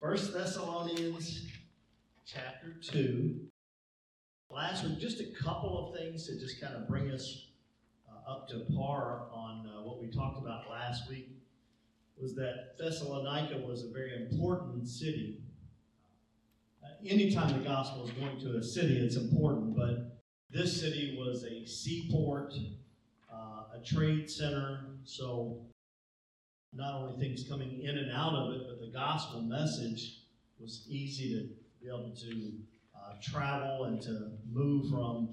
First Thessalonians chapter 2. Last week, just a couple of things to just kind of bring us uh, up to par on uh, what we talked about last week was that Thessalonica was a very important city. Uh, anytime the gospel is going to a city, it's important, but this city was a seaport, uh, a trade center, so not only things coming in and out of it, but the gospel message was easy to be able to uh, travel and to move from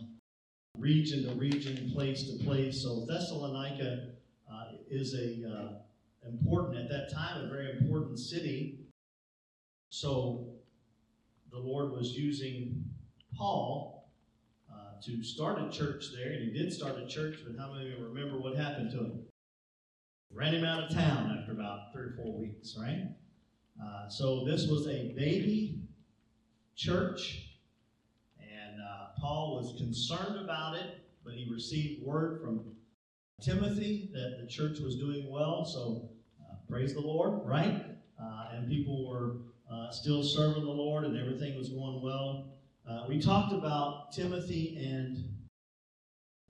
region to region, place to place. So Thessalonica uh, is a uh, important at that time, a very important city. So the Lord was using Paul uh, to start a church there, and he did start a church. But how many of you remember what happened to him? Ran him out of town after about three or four weeks, right? Uh, so this was a baby church, and uh, Paul was concerned about it, but he received word from Timothy that the church was doing well. So uh, praise the Lord, right? Uh, and people were uh, still serving the Lord, and everything was going well. Uh, we talked about Timothy and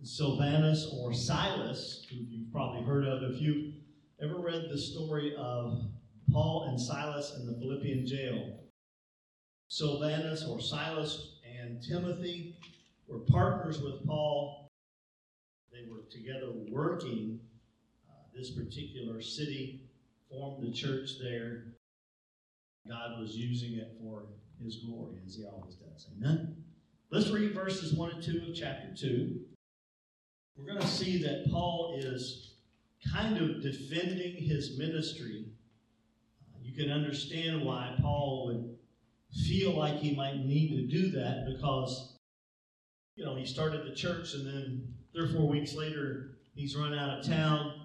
Silvanus or Silas, who you've probably heard of. If you've ever read the story of Paul and Silas in the Philippian jail, Silvanus or Silas and Timothy were partners with Paul. They were together working uh, this particular city, formed the church there. God was using it for his glory, as he always does. Amen. Let's read verses 1 and 2 of chapter 2 we're going to see that Paul is kind of defending his ministry. Uh, you can understand why Paul would feel like he might need to do that because, you know, he started the church and then three or four weeks later he's run out of town.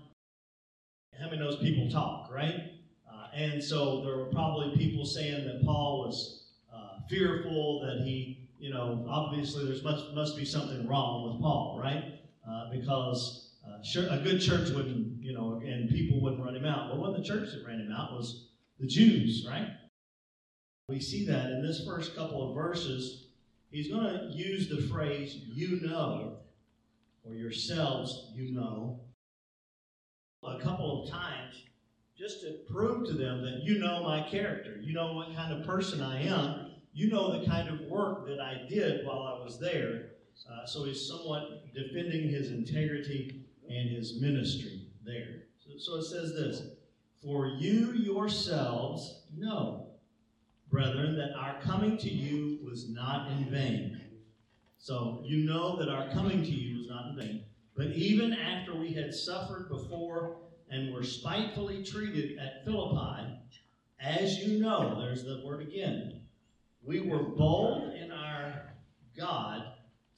How many knows people talk, right? Uh, and so there were probably people saying that Paul was uh, fearful that he, you know, obviously there's must, must be something wrong with Paul, right? Uh, because uh, sure, a good church wouldn't, you know, and people wouldn't run him out. Well, one of the church that ran him out was the Jews, right? We see that in this first couple of verses. He's going to use the phrase, you know, or yourselves, you know, a couple of times just to prove to them that you know my character. You know what kind of person I am. You know the kind of work that I did while I was there. Uh, so he's somewhat defending his integrity and his ministry there. So, so it says this For you yourselves know, brethren, that our coming to you was not in vain. So you know that our coming to you was not in vain. But even after we had suffered before and were spitefully treated at Philippi, as you know, there's the word again, we were bold in our God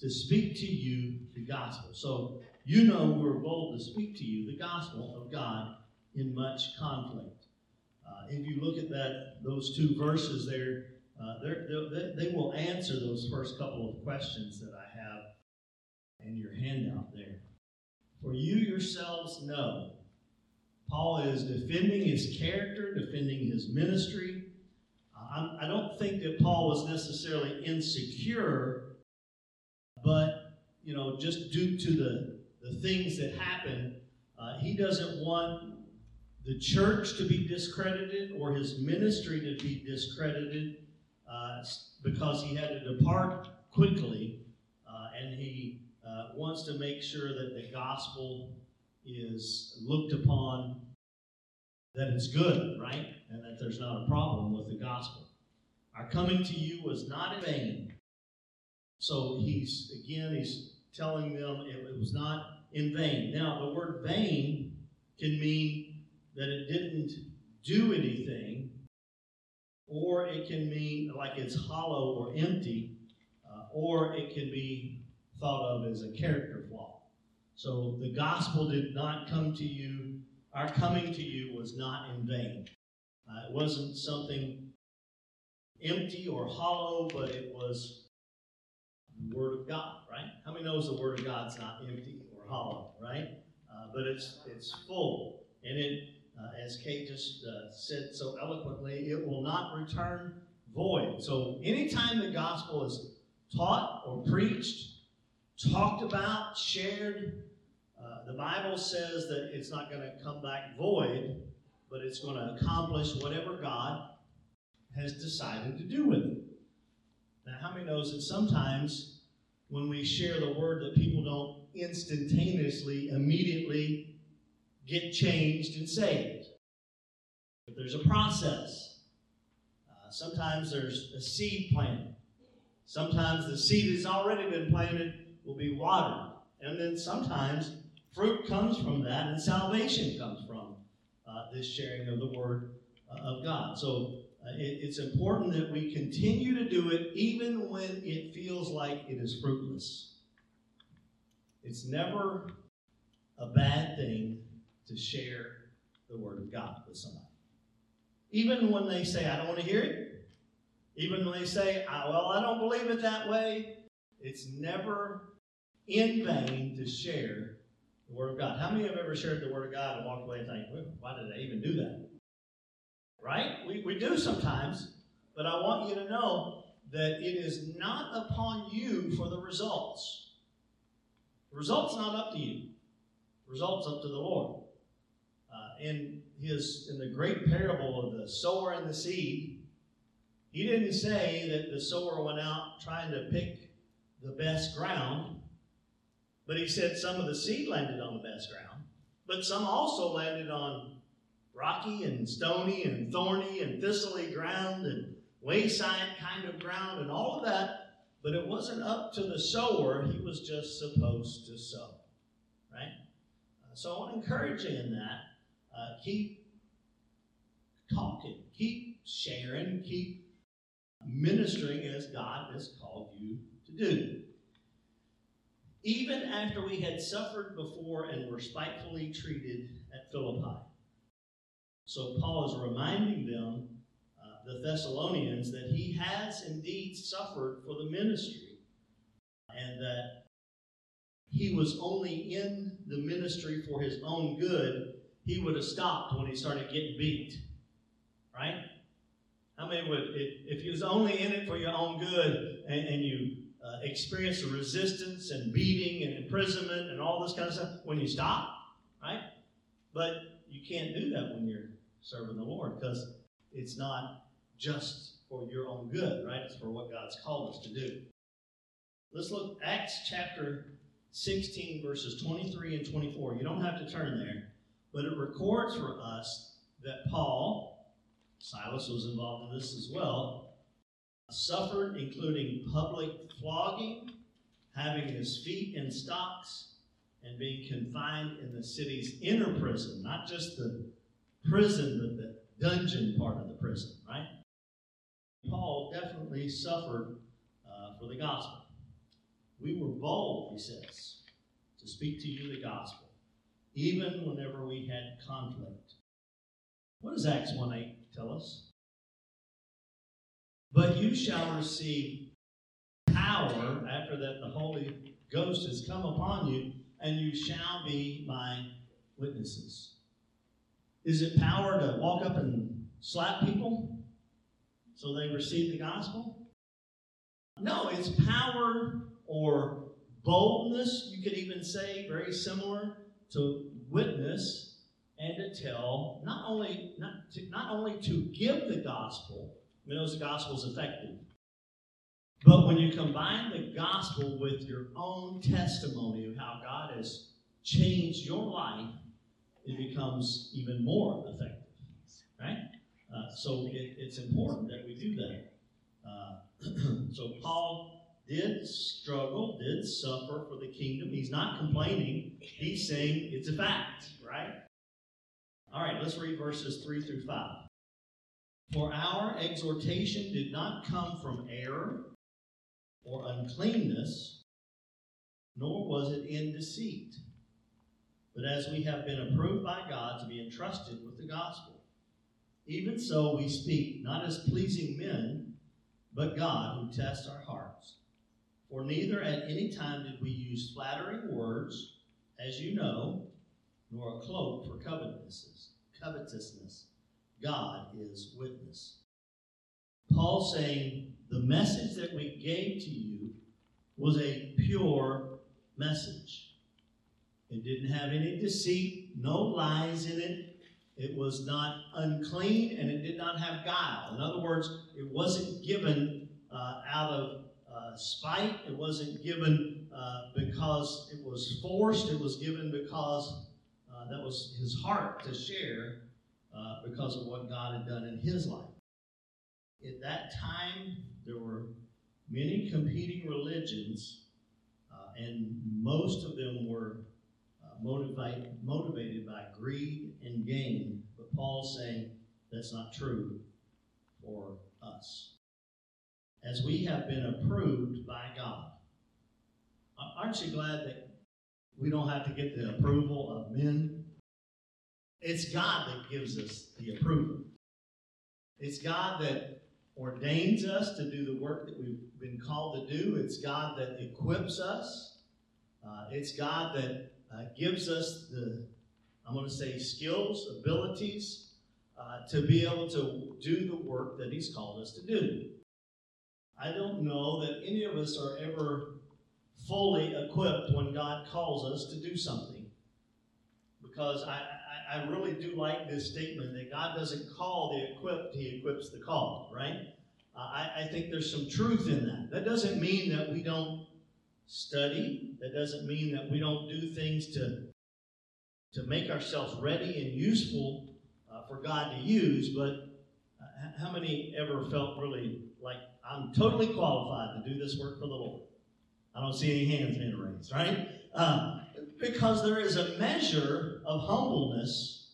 to speak to you the gospel. So you know we're bold to speak to you the gospel of God in much conflict. Uh, if you look at that, those two verses there, uh, they will answer those first couple of questions that I have in your handout there. For you yourselves know, Paul is defending his character, defending his ministry. Uh, I don't think that Paul was necessarily insecure but, you know, just due to the, the things that happen, uh, he doesn't want the church to be discredited or his ministry to be discredited uh, because he had to depart quickly. Uh, and he uh, wants to make sure that the gospel is looked upon, that it's good, right? And that there's not a problem with the gospel. Our coming to you was not in vain. So he's, again, he's telling them it, it was not in vain. Now, the word vain can mean that it didn't do anything, or it can mean like it's hollow or empty, uh, or it can be thought of as a character flaw. So the gospel did not come to you, our coming to you was not in vain. Uh, it wasn't something empty or hollow, but it was Word of God, right? How many knows the Word of God's not empty or hollow, right? Uh, but it's it's full, and it uh, as Kate just uh, said so eloquently, it will not return void. So anytime the gospel is taught or preached, talked about, shared, uh, the Bible says that it's not going to come back void, but it's going to accomplish whatever God has decided to do with it. Now, how many knows that sometimes when we share the word that people don't instantaneously, immediately get changed and saved? But there's a process. Uh, sometimes there's a seed planted. Sometimes the seed has already been planted, will be watered. And then sometimes fruit comes from that and salvation comes from uh, this sharing of the Word uh, of God. So Uh, it, it's important that we continue to do it even when it feels like it is fruitless. It's never a bad thing to share the Word of God with somebody. Even when they say, I don't want to hear it, even when they say, well, I don't believe it that way, it's never in vain to share the Word of God. How many have ever shared the Word of God and walked away and think, well, why did I even do that? Right? We, we do sometimes, but I want you to know that it is not upon you for the results. The result's not up to you. The result's up to the Lord. Uh, in his in the great parable of the sower and the seed, he didn't say that the sower went out trying to pick the best ground, but he said some of the seed landed on the best ground, but some also landed on rocky and stony and thorny and thistly ground and wayside kind of ground and all of that. But it wasn't up to the sower, he was just supposed to sow. Right? Uh, so I want to encourage you in that. Uh, keep talking, keep sharing, keep ministering as God has called you to do. Even after we had suffered before and were spitefully treated at Philippi. So Paul is reminding them, uh, the Thessalonians, that he has indeed suffered for the ministry and that he was only in the ministry for his own good. He would have stopped when he started getting beat. Right? How many would, if he was only in it for your own good and, and you uh, experience the resistance and beating and imprisonment and all this kind of stuff, when you stop, right? But you can't do that when you're serving the Lord because it's not just for your own good, right? It's for what God's called us to do. Let's look Acts chapter 16, verses 23 and 24. You don't have to turn there, but it records for us that Paul, Silas was involved in this as well, suffered, including public flogging, having his feet in stocks, and being confined in the city's inner prison, not just the prison, but the dungeon part of the prison, right? Paul definitely suffered uh, for the gospel. We were bold, he says, to speak to you the gospel, even whenever we had conflict. What does Acts 1 8 tell us? But you shall receive power after that the Holy Ghost has come upon you, and you shall be my witnesses. Is it power to walk up and slap people so they receive the gospel? No, it's power or boldness, you could even say, very similar to witness and to tell, not only, not, to, not only to give the gospel, I the gospel is effective, but when you combine the gospel with your own testimony of how God has changed your life, it becomes even more effective, right? Uh, so it, it's important that we do that. Uh, so Paul did struggle, did suffer for the kingdom. He's not complaining. He's saying it's a fact, right? All right, let's read verses 3 through 5. For our exhortation did not come from error or uncleanness, nor was it in deceit. But as we have been approved by God to be entrusted with the gospel, even so we speak, not as pleasing men, but God who tests our hearts. For neither at any time did we use flattering words, as you know, nor a cloak for covetousness, covetousness. God is witness. Paul saying, the message that we gave to you was a pure message. It didn't have any deceit, no lies in it. It was not unclean and it did not have guile. In other words, it wasn't given uh, out of uh, spite. It wasn't given uh, because it was forced. It was given because uh, that was his heart to share uh, because of what God had done in his life. At that time, there were many competing religions, uh, and most of them were motivate, motivated by greed and gain. But Paul's saying that's not true for us. As we have been approved by God. Aren't you glad that we don't have to get the approval of men? It's God that gives us the approval. It's God that ordains us to do the work that we've been called to do. It's God that equips us. Uh, it's God that uh, gives us the, I'm going to say, skills, abilities uh, to be able to do the work that He's called us to do. I don't know that any of us are ever fully equipped when God calls us to do something. Because I, I, really do like this statement that God doesn't call the equipped, He equips the called, right? Uh, I, I think there's some truth in that. That doesn't mean that we don't study. That doesn't mean that we don't do things to, to make ourselves ready and useful uh, for God to use, but uh, how many ever felt really like I'm totally qualified to do this work for the Lord? I don't see any hands being raised, right? Uh, because there is a measure of humbleness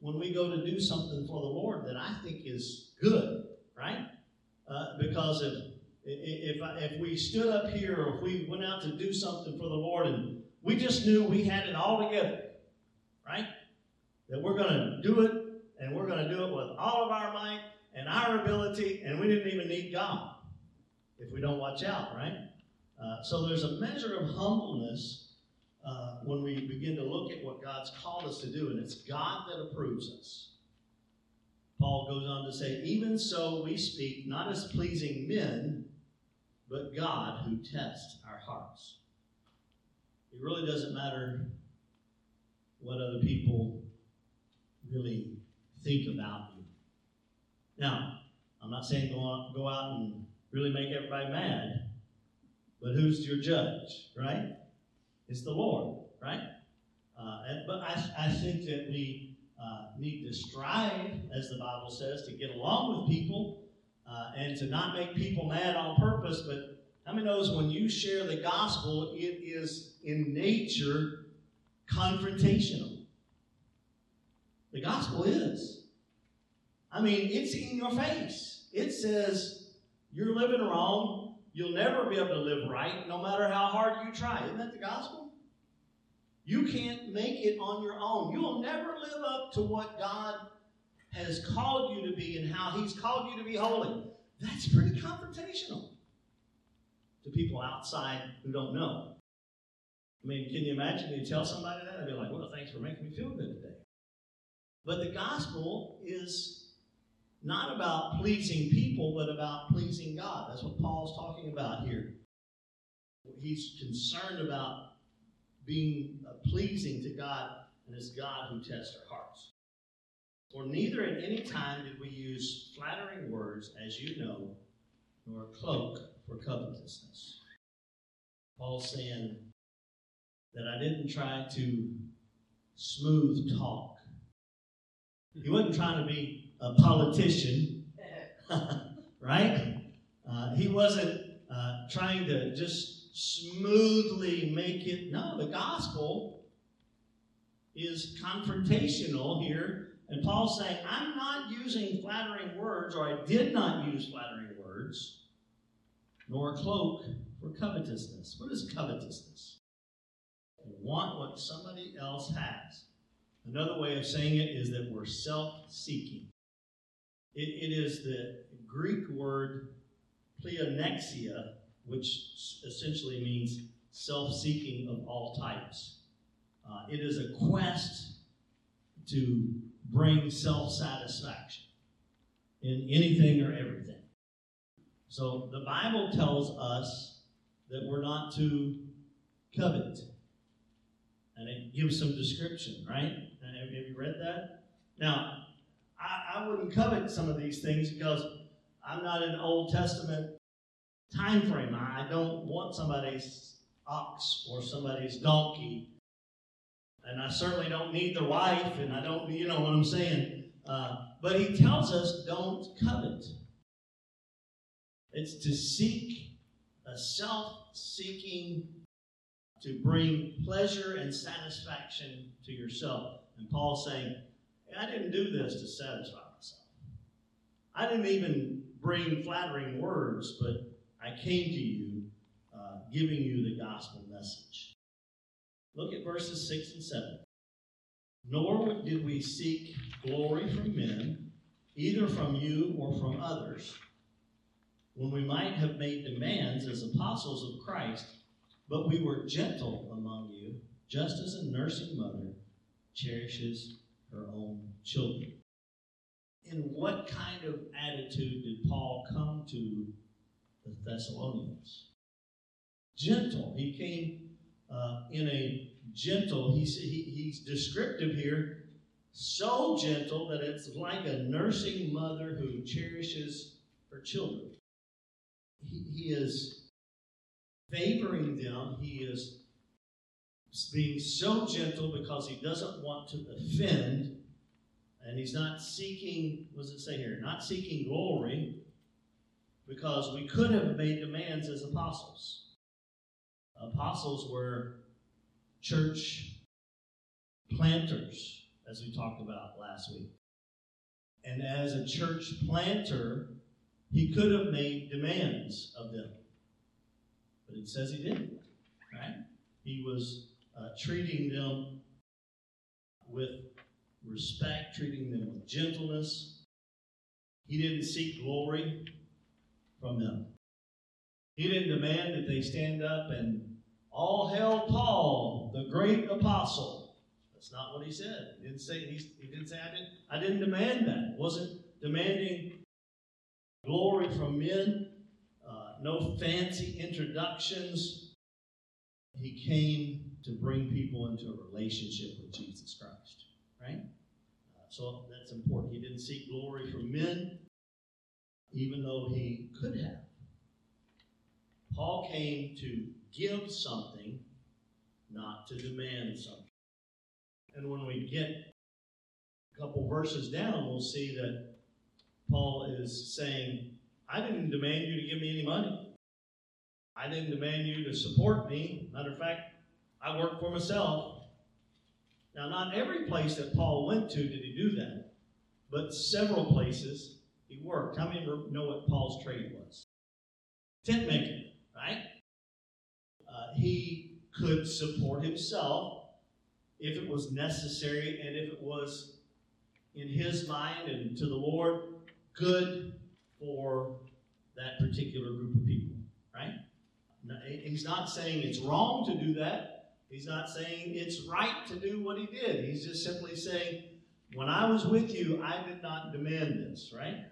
when we go to do something for the Lord that I think is good, right? Uh, because if if, if we stood up here or if we went out to do something for the Lord and we just knew we had it all together, right? That we're going to do it and we're going to do it with all of our might and our ability, and we didn't even need God if we don't watch out, right? Uh, so there's a measure of humbleness uh, when we begin to look at what God's called us to do, and it's God that approves us. Paul goes on to say, Even so we speak, not as pleasing men, but God who tests our hearts. It really doesn't matter what other people really think about you. Now, I'm not saying go out, go out and really make everybody mad, but who's your judge, right? It's the Lord, right? Uh, and, but I, I think that we uh, need to strive, as the Bible says, to get along with people uh, and to not make people mad on purpose. But how many knows when you share the gospel, it is in nature confrontational? The gospel is. I mean, it's in your face. It says you're living wrong. You'll never be able to live right, no matter how hard you try. Isn't that the gospel? You can't make it on your own. You'll never live up to what God has called you to be and how He's called you to be holy. That's pretty confrontational to people outside who don't know. I mean, can you imagine you tell somebody that? I'd be like, well, thanks for making me feel good today. But the gospel is not about pleasing people, but about pleasing God. That's what Paul's talking about here. He's concerned about being pleasing to God, and it's God who tests our hearts. For neither at any time did we use flattering words, as you know, nor a cloak for covetousness. Paul saying that I didn't try to smooth talk. He wasn't trying to be a politician, right? Uh, he wasn't uh, trying to just smoothly make it. No, the gospel is confrontational here and Paul's saying, I'm not using flattering words, or I did not use flattering words, nor a cloak for covetousness. What is covetousness? You want what somebody else has. Another way of saying it is that we're self seeking. It, it is the Greek word pleonexia, which essentially means self seeking of all types. Uh, it is a quest to bring self satisfaction in anything or everything. So the Bible tells us that we're not to covet. And it gives some description, right? Have you read that? Now, I, I wouldn't covet some of these things because I'm not an Old Testament time frame. I don't want somebody's ox or somebody's donkey. And I certainly don't need their wife, and I don't, you know what I'm saying. Uh, but he tells us don't covet. It's to seek a self seeking to bring pleasure and satisfaction to yourself. And Paul's saying, I didn't do this to satisfy myself. I didn't even bring flattering words, but I came to you uh, giving you the gospel message. Look at verses 6 and 7. Nor did we seek glory from men, either from you or from others, when we might have made demands as apostles of Christ, but we were gentle among you, just as a nursing mother cherishes her own children. In what kind of attitude did Paul come to the Thessalonians? Gentle. He came uh, in a gentle, he's, he, he's descriptive here, so gentle that it's like a nursing mother who cherishes her children. He, he is favoring them. He is being so gentle because he doesn't want to offend. And he's not seeking, what does it say here? Not seeking glory because we could have made demands as apostles. Apostles were church planters, as we talked about last week. And as a church planter, he could have made demands of them. But it says he didn't, right? He was uh, treating them with respect, treating them with gentleness. He didn't seek glory from them. He didn't demand that they stand up and all hail Paul, the great apostle. That's not what he said. He didn't say he, he didn't say I didn't I didn't demand that. wasn't demanding glory from men. Uh, no fancy introductions. He came to bring people into a relationship with Jesus Christ, right? Uh, so that's important. He didn't seek glory from men, even though he could have. Paul came to give something, not to demand something. And when we get a couple verses down, we'll see that Paul is saying, I didn't demand you to give me any money. I didn't demand you to support me. Matter of fact, I work for myself. Now, not every place that Paul went to did he do that, but several places he worked. How many know what Paul's trade was? Tent right? Uh, he could support himself if it was necessary and if it was in his mind and to the Lord good for that particular group of people, right? He's not saying it's wrong to do that. He's not saying it's right to do what he did. He's just simply saying, when I was with you, I did not demand this, right?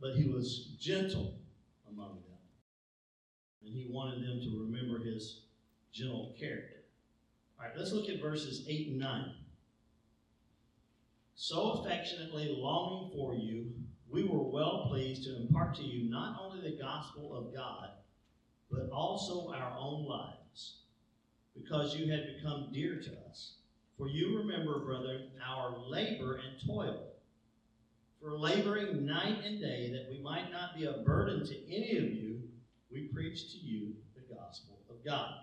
But he was gentle among them. And he wanted them to remember his gentle character. All right, let's look at verses 8 and 9. So affectionately longing for you, we were well pleased to impart to you not only the gospel of God, but also our own lives, because you had become dear to us. For you remember, brother, our labor and toil, for laboring night and day, that we might not be a burden to any of you, we preach to you the gospel of God.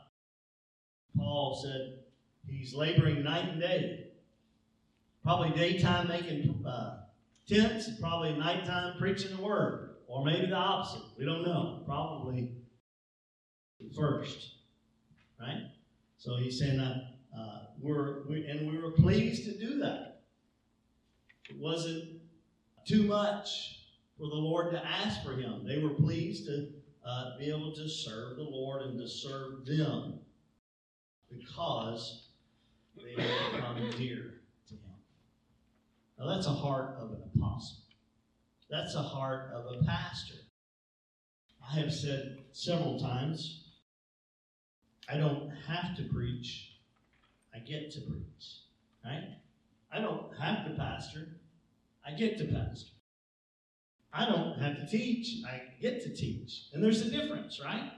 Paul said he's laboring night and day. Probably daytime making uh, tents, probably nighttime preaching the word, or maybe the opposite. We don't know. Probably first, right? So he's saying that uh, we're we, and we were pleased to do that. It wasn't too much for the Lord to ask for him. They were pleased to uh, be able to serve the Lord and to serve them because they had become dear to him. Now, that's a heart of an apostle. That's a heart of a pastor. I have said several times, I don't have to preach, I get to preach. Right? I don't have to pastor, I get to pastor. I don't have to teach, I get to teach. And there's a difference, right?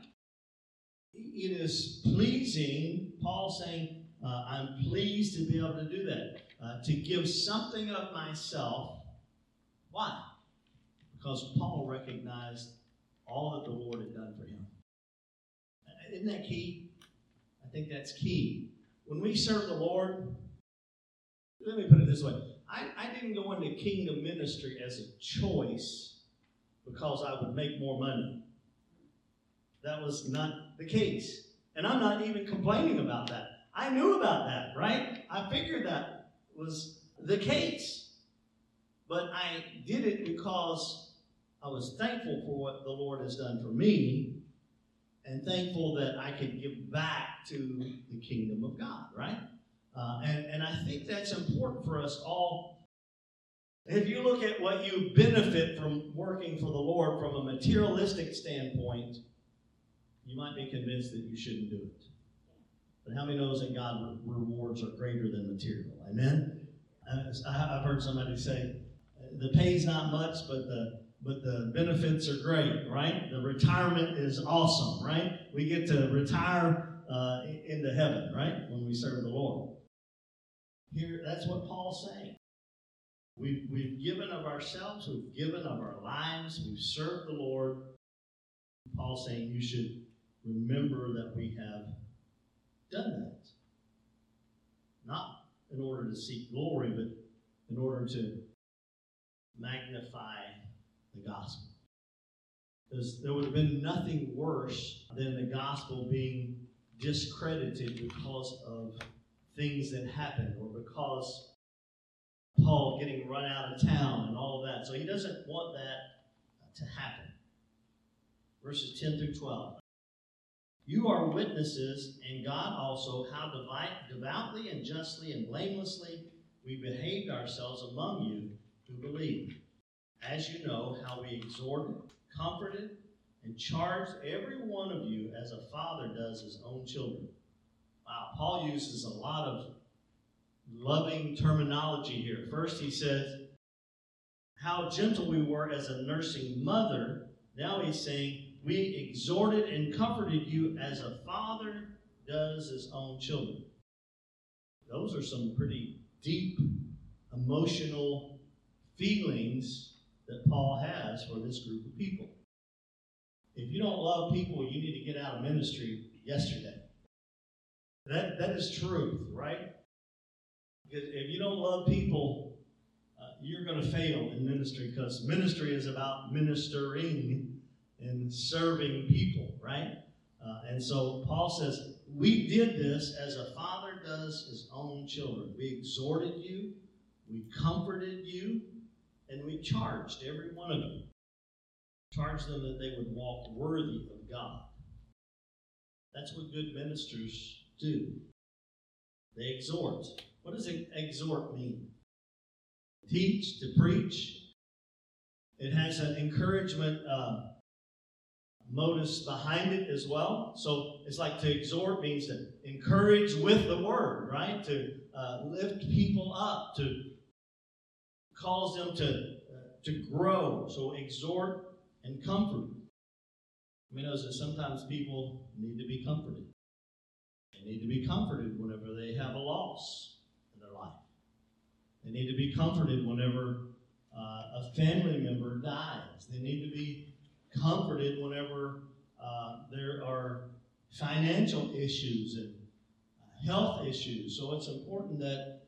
It is pleasing, Paul saying, uh, I'm pleased to be able to do that, uh, to give something of myself. Why? Because Paul recognized all that the Lord had done for him. Isn't that key? I think that's key. When we serve the Lord, let me put it this way I, I didn't go into kingdom ministry as a choice because I would make more money. That was not the case. And I'm not even complaining about that. I knew about that, right? I figured that was the case. But I did it because I was thankful for what the Lord has done for me and thankful that I could give back to the kingdom of God, right? Uh, and, and I think that's important for us all. If you look at what you benefit from working for the Lord from a materialistic standpoint, you might be convinced that you shouldn't do it. But how many knows that God rewards are greater than material? Amen. I've heard somebody say, "The pay's not much, but the but the benefits are great, right? The retirement is awesome, right? We get to retire uh, into heaven, right? When we serve the Lord. Here, that's what Paul's saying. We've, we've given of ourselves, we've given of our lives, we've served the Lord. Paul's saying you should remember that we have done that. Not in order to seek glory, but in order to magnify the gospel. Because there would have been nothing worse than the gospel being discredited because of things that happened or because Paul getting run out of town and all that. So he doesn't want that to happen. Verses 10 through 12. You are witnesses, and God also, how devoutly and justly and blamelessly we behaved ourselves among you who believe. As you know, how we exhorted, comforted, and charged every one of you as a father does his own children. Wow, Paul uses a lot of loving terminology here. First, he says, how gentle we were as a nursing mother. Now he's saying, we exhorted and comforted you as a father does his own children. Those are some pretty deep emotional feelings that Paul has for this group of people. If you don't love people, you need to get out of ministry yesterday. That, that is truth, right? Because if you don't love people, uh, you're going to fail in ministry because ministry is about ministering and serving people, right? Uh, and so Paul says, We did this as a father does his own children. We exhorted you, we comforted you, and we charged every one of them. Charged them that they would walk worthy of God. That's what good ministers do. They exhort. What does exhort mean? Teach, to preach. It has an encouragement uh, motives behind it as well. So it's like to exhort means to encourage with the word, right? To uh, lift people up, to cause them to, uh, to grow. So exhort and comfort. I mean, that sometimes people need to be comforted. They need to be comforted whenever they have a loss in their life. They need to be comforted whenever uh, a family member dies. They need to be comforted whenever uh, there are financial issues and uh, health issues. So it's important that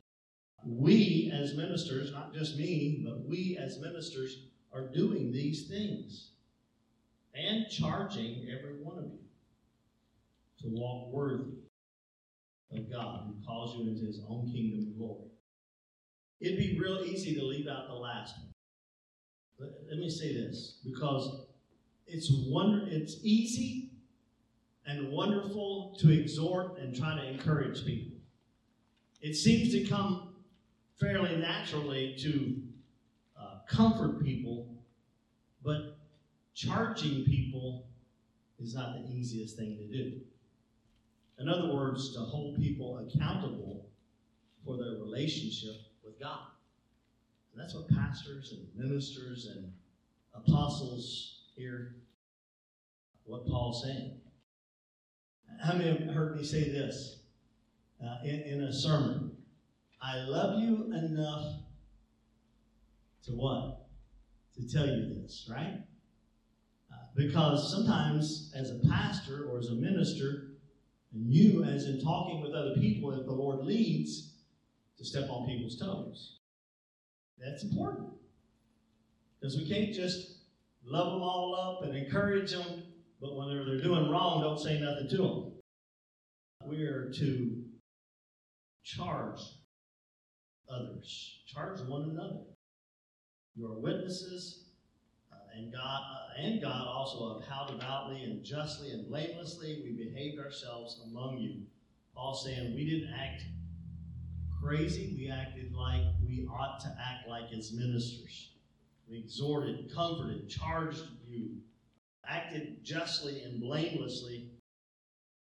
we as ministers, not just me, but we as ministers are doing these things and charging every one of you to walk worthy of God who calls you into his own kingdom and glory. It'd be real easy to leave out the last one. Let me say this because it's wonder it's easy and wonderful to exhort and try to encourage people. It seems to come fairly naturally to uh, comfort people, but charging people is not the easiest thing to do. In other words, to hold people accountable for their relationship with God. And that's what pastors and ministers and apostles here, what Paul's saying. How many have heard me say this uh, in, in a sermon? I love you enough to what? To tell you this, right? Uh, because sometimes, as a pastor or as a minister, and you, as in talking with other people, if the Lord leads, to step on people's toes. That's important. Because we can't just love them all up and encourage them, but when they're, they're doing wrong, don't say nothing to them. We are to charge others, charge one another. You are witnesses, and God uh, and God also of how devoutly and justly and blamelessly we behaved ourselves among you. Paul saying we didn't act crazy, we acted like we ought to act like as ministers. We exhorted, comforted, charged you, acted justly and blamelessly,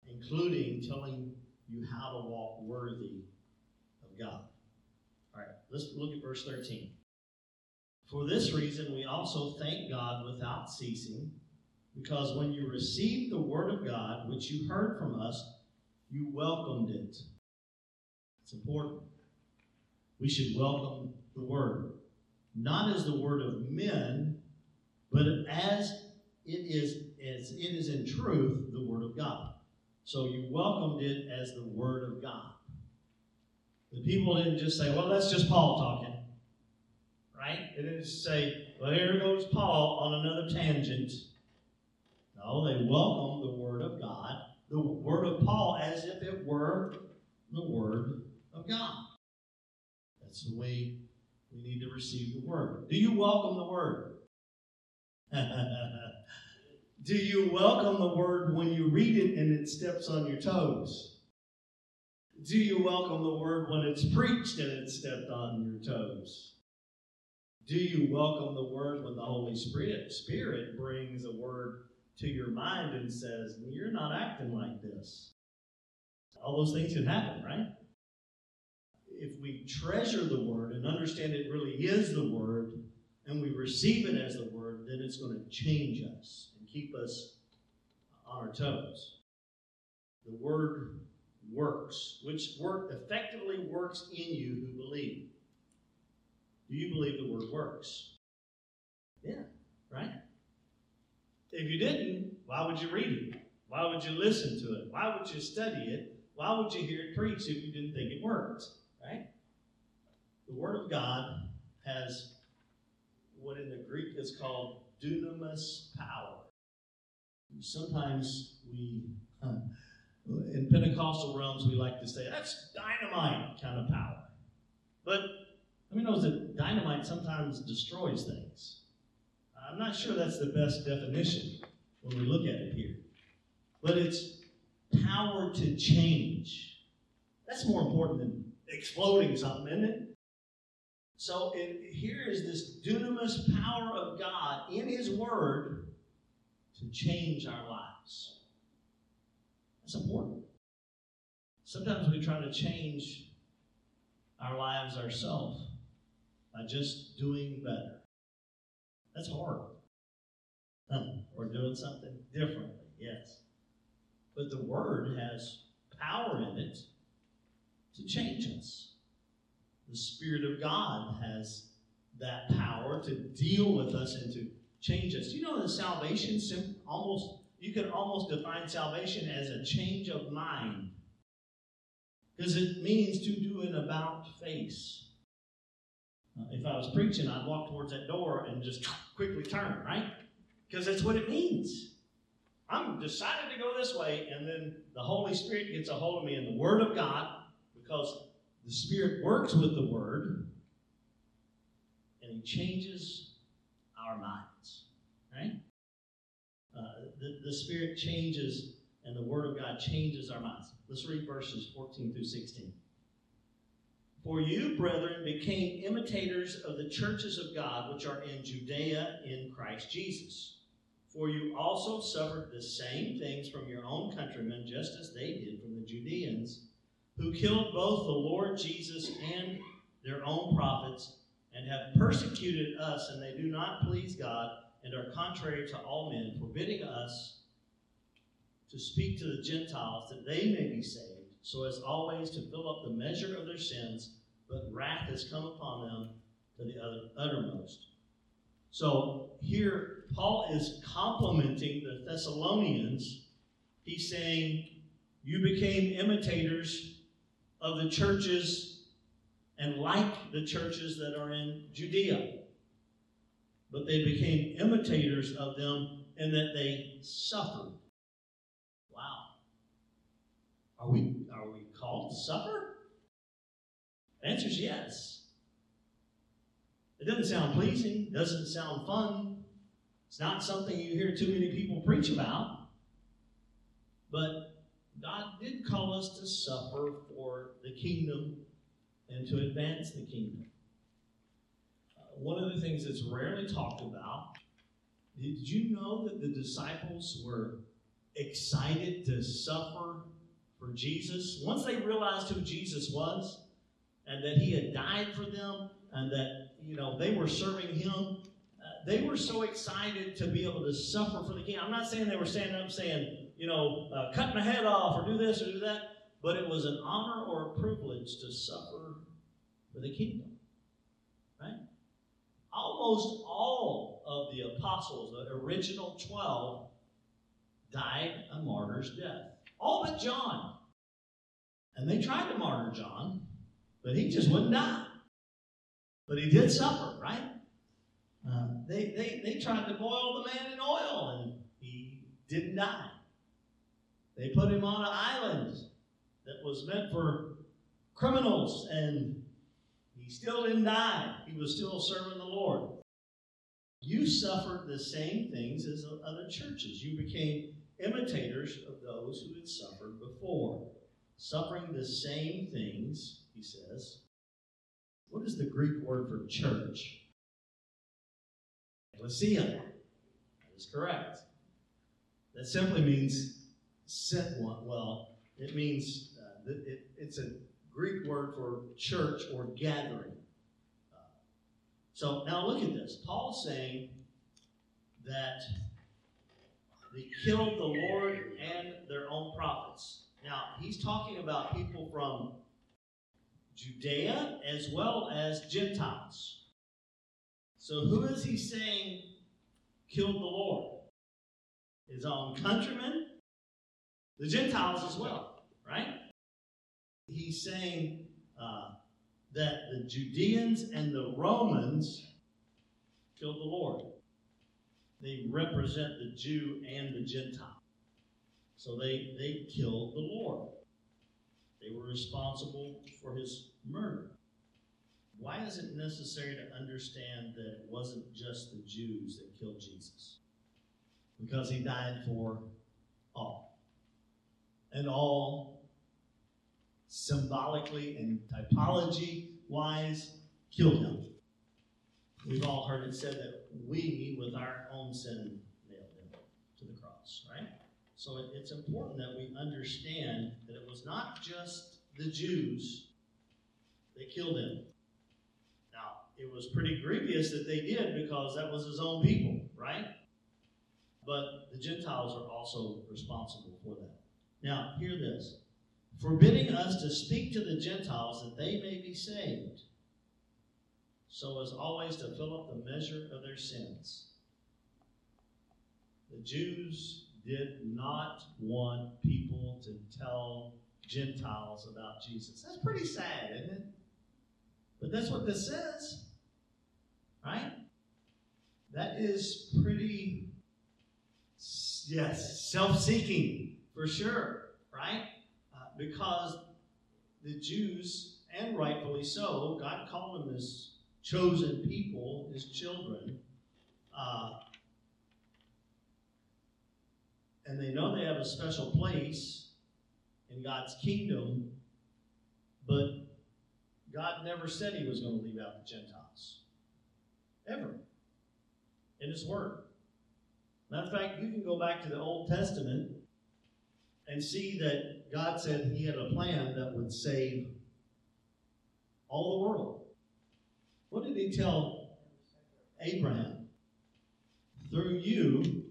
including telling you how to walk worthy of God. All right, let's look at verse 13. For this reason, we also thank God without ceasing, because when you received the word of God, which you heard from us, you welcomed it. It's important. We should welcome the word, not as the word of men, but as it is as it is in truth the word of God. So you welcomed it as the word of God. The people didn't just say, well, that's just Paul talking. Right? They didn't say, well, here goes Paul on another tangent. No, they welcomed the word of God, the word of Paul, as if it were the word of God. That's the way we need to receive the word. Do you welcome the word? Do you welcome the word when you read it and it steps on your toes? Do you welcome the word when it's preached and it stepped on your toes? Do you welcome the word when the Holy Spirit, Spirit brings a word to your mind and says, You're not acting like this? All those things can happen, right? If we treasure the word and understand it really is the word, and we receive it as the word, then it's going to change us and keep us on our toes. The word works, which work effectively works in you who believe. Do you believe the word works? Yeah, right? If you didn't, why would you read it? Why would you listen to it? Why would you study it? Why would you hear it preached if you didn't think it worked? Right? The Word of God has what in the Greek is called dunamis power. Sometimes we, in Pentecostal realms, we like to say that's dynamite kind of power. But I mean, knows that dynamite sometimes destroys things. I'm not sure that's the best definition when we look at it here. But it's power to change. That's more important than exploding something, isn't it? So it, here is this dunamis power of God in His Word to change our lives. That's important. Sometimes we try to change our lives ourselves by just doing better. That's hard. Or doing something differently, yes. But the Word has power in it to change us. The Spirit of God has that power to deal with us and to change us. You know that salvation almost you could almost define salvation as a change of mind. Because it means to do an about face. Uh, if I was preaching, I'd walk towards that door and just quickly turn, right? Because that's what it means. I'm decided to go this way, and then the Holy Spirit gets a hold of me in the Word of God, because the Spirit works with the Word, and He changes our minds, right? Uh, the, the Spirit changes, and the Word of God changes our minds. Let's read verses 14 through 16. For you, brethren, became imitators of the churches of God which are in Judea in Christ Jesus. For you also suffered the same things from your own countrymen, just as they did from the Judeans, who killed both the Lord Jesus and their own prophets, and have persecuted us, and they do not please God, and are contrary to all men, forbidding us to speak to the Gentiles that they may be saved so as always to fill up the measure of their sins, but wrath has come upon them to the other, uttermost. So here, Paul is complimenting the Thessalonians. He's saying, You became imitators of the churches and like the churches that are in Judea. But they became imitators of them in that they suffered. Wow. Are we are we called to suffer? The answer is yes. It doesn't sound pleasing, doesn't sound fun. It's not something you hear too many people preach about. But God did call us to suffer for the kingdom and to advance the kingdom. Uh, one of the things that's rarely talked about did you know that the disciples were excited to suffer for Jesus, once they realized who Jesus was and that he had died for them and that, you know, they were serving him, uh, they were so excited to be able to suffer for the king. I'm not saying they were standing up saying, you know, uh, cut my head off or do this or do that, but it was an honor or a privilege to suffer for the kingdom. Right? Almost all of the apostles, the original 12, died a martyr's death. All but John. And they tried to martyr John, but he just wouldn't die. But he did suffer, right? Uh, they, they, they tried to boil the man in oil, and he didn't die. They put him on an island that was meant for criminals, and he still didn't die. He was still serving the Lord. You suffered the same things as other churches. You became imitators of those who had suffered before, suffering the same things, he says. What is the Greek word for church? Ecclesia. That is correct. That simply means sent one. Well, it means uh, it, it's a Greek word for church or gathering. Uh, so now look at this. Paul's saying that they killed the Lord and their own prophets. Now, he's talking about people from Judea as well as Gentiles. So, who is he saying killed the Lord? His own countrymen, the Gentiles as well, right? He's saying uh, that the Judeans and the Romans killed the Lord they represent the Jew and the Gentile. So they, they killed the Lord. They were responsible for his murder. Why is it necessary to understand that it wasn't just the Jews that killed Jesus? Because he died for all. And all symbolically and typology wise killed him. We've all heard it said that we, with our own sin, nailed him to the cross, right? So it, it's important that we understand that it was not just the Jews that killed him. Now, it was pretty grievous that they did because that was his own people, right? But the Gentiles are also responsible for that. Now, hear this forbidding us to speak to the Gentiles that they may be saved so as always to fill up the measure of their sins. The Jews did not want people to tell Gentiles about Jesus. That's pretty sad, isn't it? But that's what this says, right? That is pretty, yes, self seeking for sure, right? Uh, because the Jews, and rightfully so, God called them as chosen people, his children, uh, and they know they have a special place in God's kingdom, but God never said he was going to leave out the Gentiles. Ever. In his word. Matter of fact, you can go back to the Old Testament and see that God said he had a plan that would save all the world. What did he tell Abraham? Through you,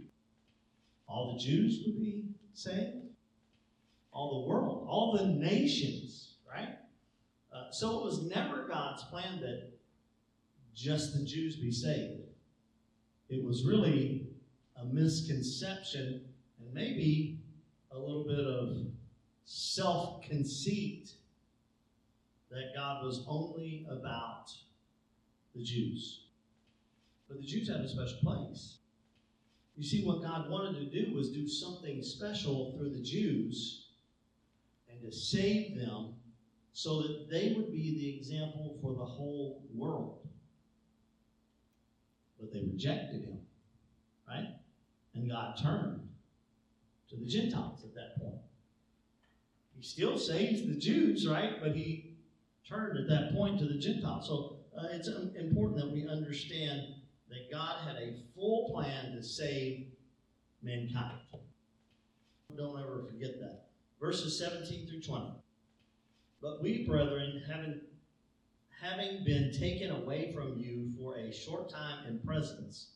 all the Jews would be saved, all the world, all the nations, right? Uh, so it was never God's plan that just the Jews be saved. It was really a misconception and maybe a little bit of self conceit that God was only about the Jews. But the Jews had a special place. You see, what God wanted to do was do something special through the Jews and to save them so that they would be the example for the whole world. But they rejected him, right? And God turned to the Gentiles at that point. He still saves the Jews, right? But he turned at that point to the Gentiles. So uh, it's important that we understand that God had a full plan to save mankind. Don't ever forget that. Verses 17 through 20. But we, brethren, having, having been taken away from you for a short time in presence,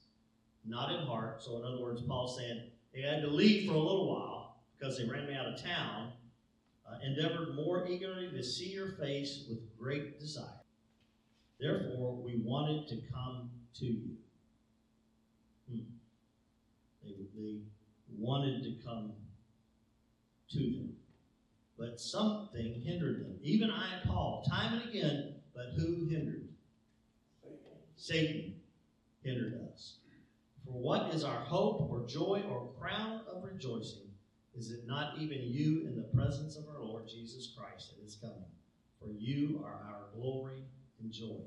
not in heart. So, in other words, Paul's saying, they had to leave for a little while because they ran me out of town. Uh, endeavored more eagerly to see your face with great desire. Therefore, we wanted to come to you. Hmm. They, they wanted to come to them. But something hindered them. Even I, Paul, time and again, but who hindered? Satan hindered us. For what is our hope or joy or crown of rejoicing? Is it not even you in the presence of our Lord Jesus Christ that is coming? For you are our glory and joy.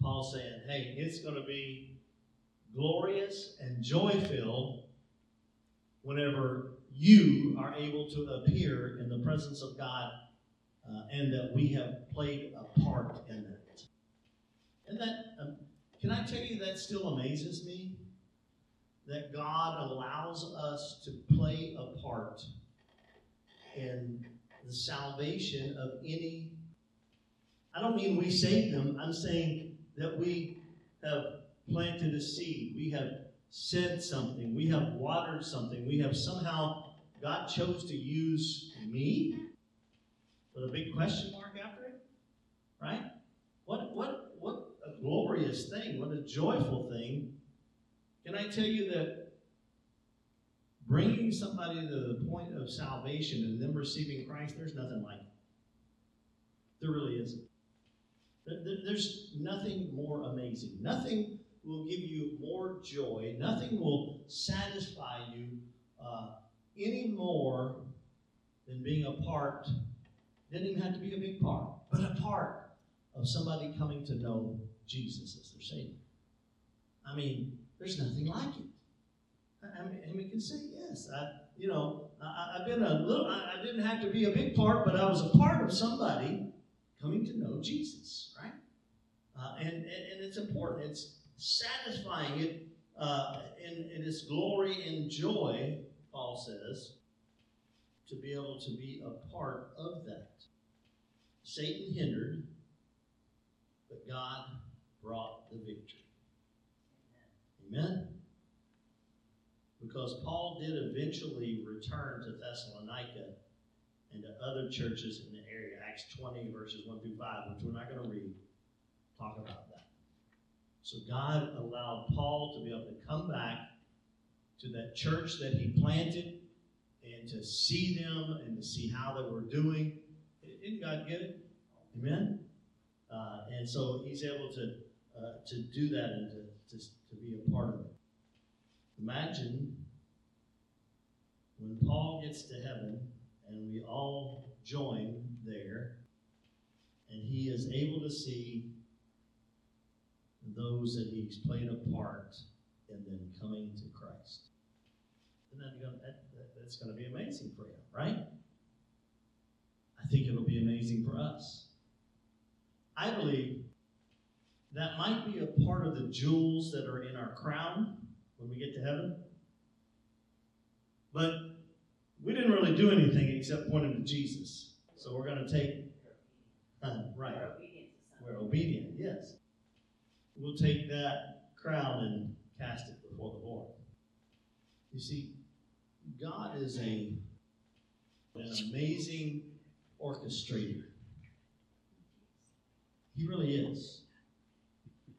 Paul's saying, hey, it's going to be glorious and joy filled whenever you are able to appear in the presence of God uh, and that we have played a part in that. And that, um, can I tell you, that still amazes me that God allows us to play a part in the salvation of any. I don't mean we saved them, I'm saying that we have planted a seed, we have said something, we have watered something, we have somehow, God chose to use me with a big question mark after it, right? What, what, what a glorious thing, what a joyful thing. Can I tell you that bringing somebody to the point of salvation and them receiving Christ, there's nothing like it. There really isn't. There's nothing more amazing. Nothing will give you more joy. Nothing will satisfy you uh, any more than being a part. Doesn't even have to be a big part, but a part of somebody coming to know Jesus as their Savior. I mean, there's nothing like it. I mean, can say yes. I, you know, I, have been a little. I, I didn't have to be a big part, but I was a part of somebody coming to know Jesus, right? Uh, and, and, and it's important. It's satisfying it uh, in, in its glory and joy, Paul says, to be able to be a part of that. Satan hindered, but God brought the victory. Amen? Because Paul did eventually return to Thessalonica and to other churches in the area. Acts 20, verses 1 through 5, which we're not going to read, talk about that. So God allowed Paul to be able to come back to that church that he planted and to see them and to see how they were doing. Didn't God get it? Amen? Uh, and so he's able to, uh, to do that and to, to, to be a part of it. Imagine when Paul gets to heaven and we all join there, and he is able to see those that he's played a part in them coming to Christ. And that, that, that's going to be amazing for him, right? I think it'll be amazing for us. I believe that might be a part of the jewels that are in our crown when we get to heaven. But we didn't really do anything except point them to Jesus. So we're going to take, uh, right, We're obedient to we're obedient, yes. We'll take that crown and cast it before the Lord. You see, God is a an amazing orchestrator. He really is.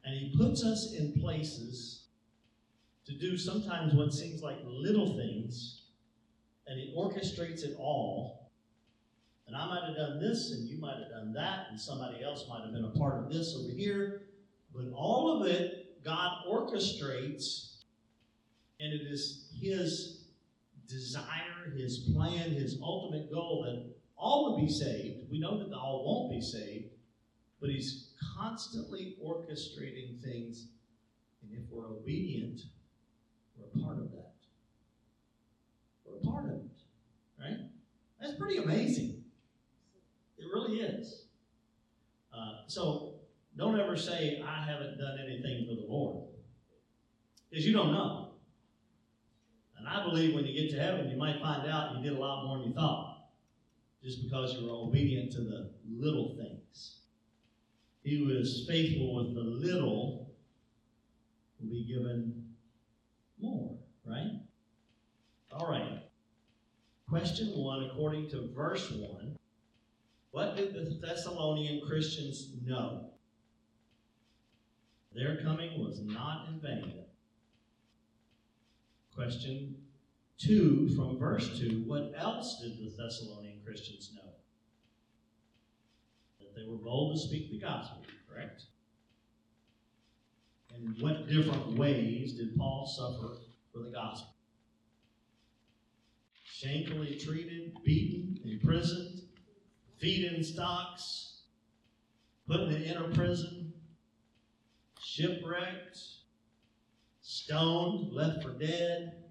And he puts us in places to do sometimes what seems like little things, and he orchestrates it all. And I might have done this, and you might have done that, and somebody else might have been a part of this over here. But all of it, God orchestrates, and it is His desire, His plan, His ultimate goal that all would be saved. We know that all won't be saved, but He's constantly orchestrating things, and if we're obedient, we're a part of that. A part of it, right? That's pretty amazing. It really is. Uh, so don't ever say, I haven't done anything for the Lord. Because you don't know. And I believe when you get to heaven, you might find out you did a lot more than you thought. Just because you were obedient to the little things. He was faithful with the little, will be given more, right? All right. Question one, according to verse one, what did the Thessalonian Christians know? Their coming was not in vain. Question two, from verse two, what else did the Thessalonian Christians know? That they were bold to speak the gospel, correct? And what different ways did Paul suffer for the gospel? Shamefully treated, beaten, imprisoned, feet in stocks, put in the inner prison, shipwrecked, stoned, left for dead.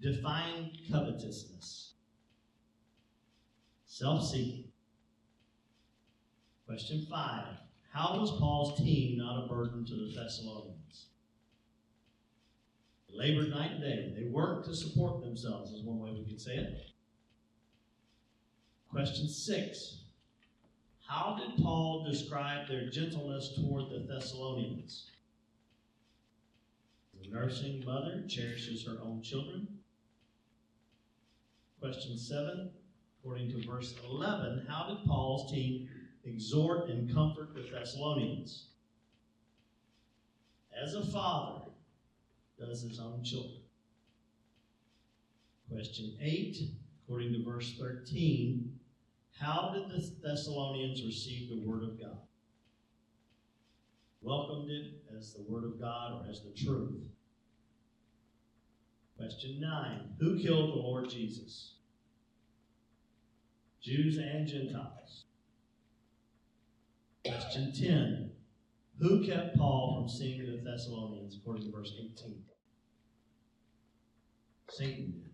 Define covetousness, self seeking. Question five How was Paul's team not a burden to the Thessalonians? Labored night and day. They worked to support themselves, is one way we could say it. Question six How did Paul describe their gentleness toward the Thessalonians? The nursing mother cherishes her own children. Question seven, according to verse 11, how did Paul's team exhort and comfort the Thessalonians? As a father does his own children. Question eight, according to verse 13, how did the Thessalonians receive the Word of God? Welcomed it as the Word of God or as the truth? Question 9. Who killed the Lord Jesus? Jews and Gentiles. Question 10. Who kept Paul from seeing the Thessalonians according to verse 18? Satan.